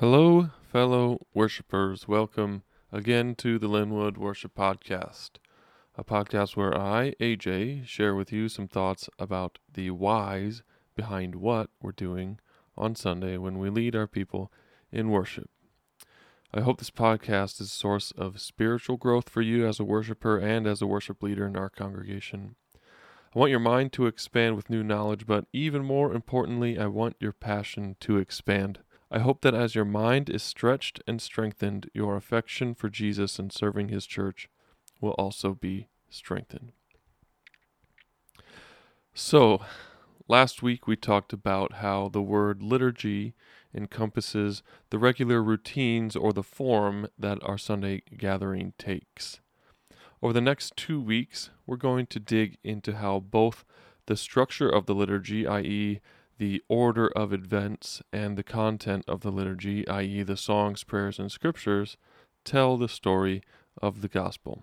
Hello, fellow worshipers. Welcome again to the Linwood Worship Podcast, a podcast where I, AJ, share with you some thoughts about the whys behind what we're doing on Sunday when we lead our people in worship. I hope this podcast is a source of spiritual growth for you as a worshiper and as a worship leader in our congregation. I want your mind to expand with new knowledge, but even more importantly, I want your passion to expand. I hope that as your mind is stretched and strengthened, your affection for Jesus and serving his church will also be strengthened. So, last week we talked about how the word liturgy encompasses the regular routines or the form that our Sunday gathering takes. Over the next two weeks, we're going to dig into how both the structure of the liturgy, i.e., the order of events and the content of the liturgy, i.e., the songs, prayers, and scriptures, tell the story of the gospel.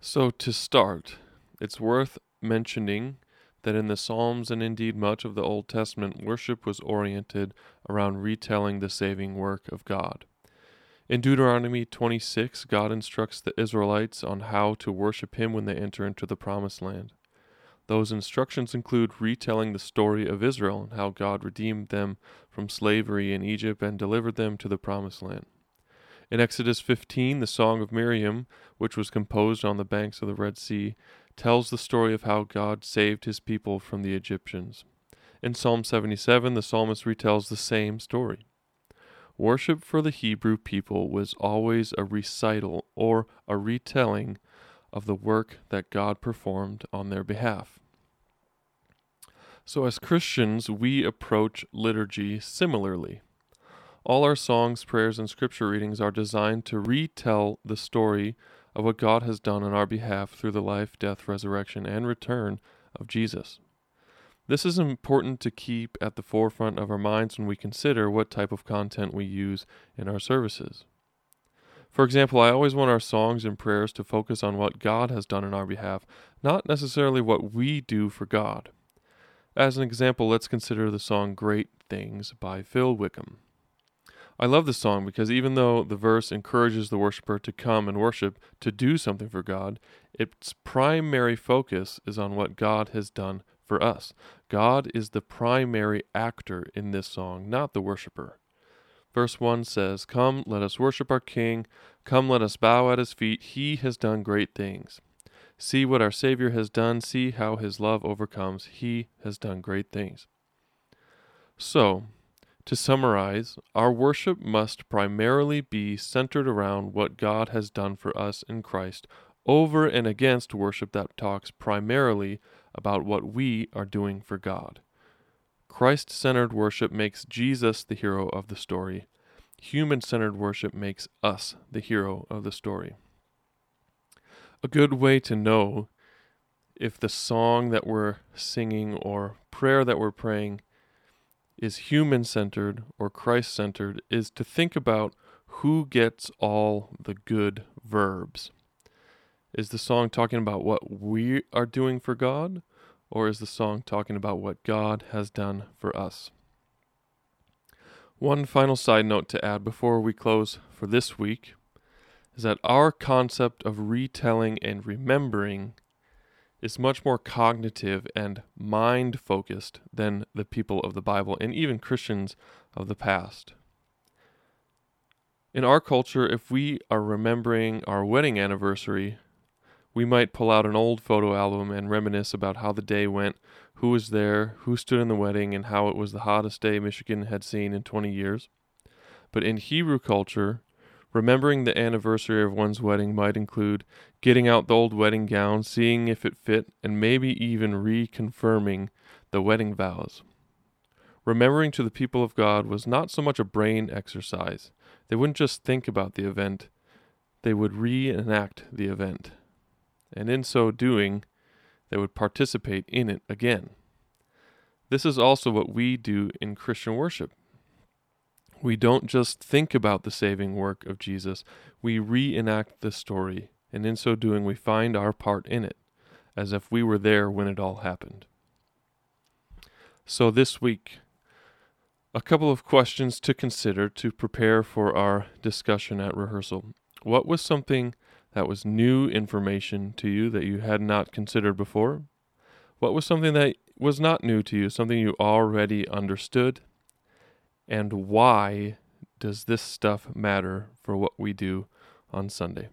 So, to start, it's worth mentioning that in the Psalms and indeed much of the Old Testament, worship was oriented around retelling the saving work of God. In Deuteronomy 26, God instructs the Israelites on how to worship Him when they enter into the Promised Land. Those instructions include retelling the story of Israel and how God redeemed them from slavery in Egypt and delivered them to the Promised Land. In Exodus 15, the Song of Miriam, which was composed on the banks of the Red Sea, tells the story of how God saved his people from the Egyptians. In Psalm 77, the psalmist retells the same story. Worship for the Hebrew people was always a recital or a retelling of the work that God performed on their behalf. So, as Christians, we approach liturgy similarly. All our songs, prayers, and scripture readings are designed to retell the story of what God has done on our behalf through the life, death, resurrection, and return of Jesus. This is important to keep at the forefront of our minds when we consider what type of content we use in our services. For example, I always want our songs and prayers to focus on what God has done in our behalf, not necessarily what we do for God. As an example, let's consider the song Great Things by Phil Wickham. I love this song because even though the verse encourages the worshiper to come and worship, to do something for God, its primary focus is on what God has done for us. God is the primary actor in this song, not the worshiper. Verse 1 says, Come, let us worship our King. Come, let us bow at his feet. He has done great things. See what our Savior has done. See how his love overcomes. He has done great things. So, to summarize, our worship must primarily be centered around what God has done for us in Christ, over and against worship that talks primarily about what we are doing for God. Christ centered worship makes Jesus the hero of the story. Human centered worship makes us the hero of the story. A good way to know if the song that we're singing or prayer that we're praying is human centered or Christ centered is to think about who gets all the good verbs. Is the song talking about what we are doing for God, or is the song talking about what God has done for us? One final side note to add before we close for this week is that our concept of retelling and remembering is much more cognitive and mind focused than the people of the Bible and even Christians of the past. In our culture, if we are remembering our wedding anniversary, we might pull out an old photo album and reminisce about how the day went, who was there, who stood in the wedding, and how it was the hottest day Michigan had seen in 20 years. But in Hebrew culture, remembering the anniversary of one's wedding might include getting out the old wedding gown, seeing if it fit, and maybe even reconfirming the wedding vows. Remembering to the people of God was not so much a brain exercise. They wouldn't just think about the event, they would reenact the event and in so doing, they would participate in it again. This is also what we do in Christian worship. We don't just think about the saving work of Jesus, we reenact the story, and in so doing, we find our part in it, as if we were there when it all happened. So this week, a couple of questions to consider to prepare for our discussion at rehearsal. What was something that was new information to you that you had not considered before? What was something that was not new to you, something you already understood? And why does this stuff matter for what we do on Sunday?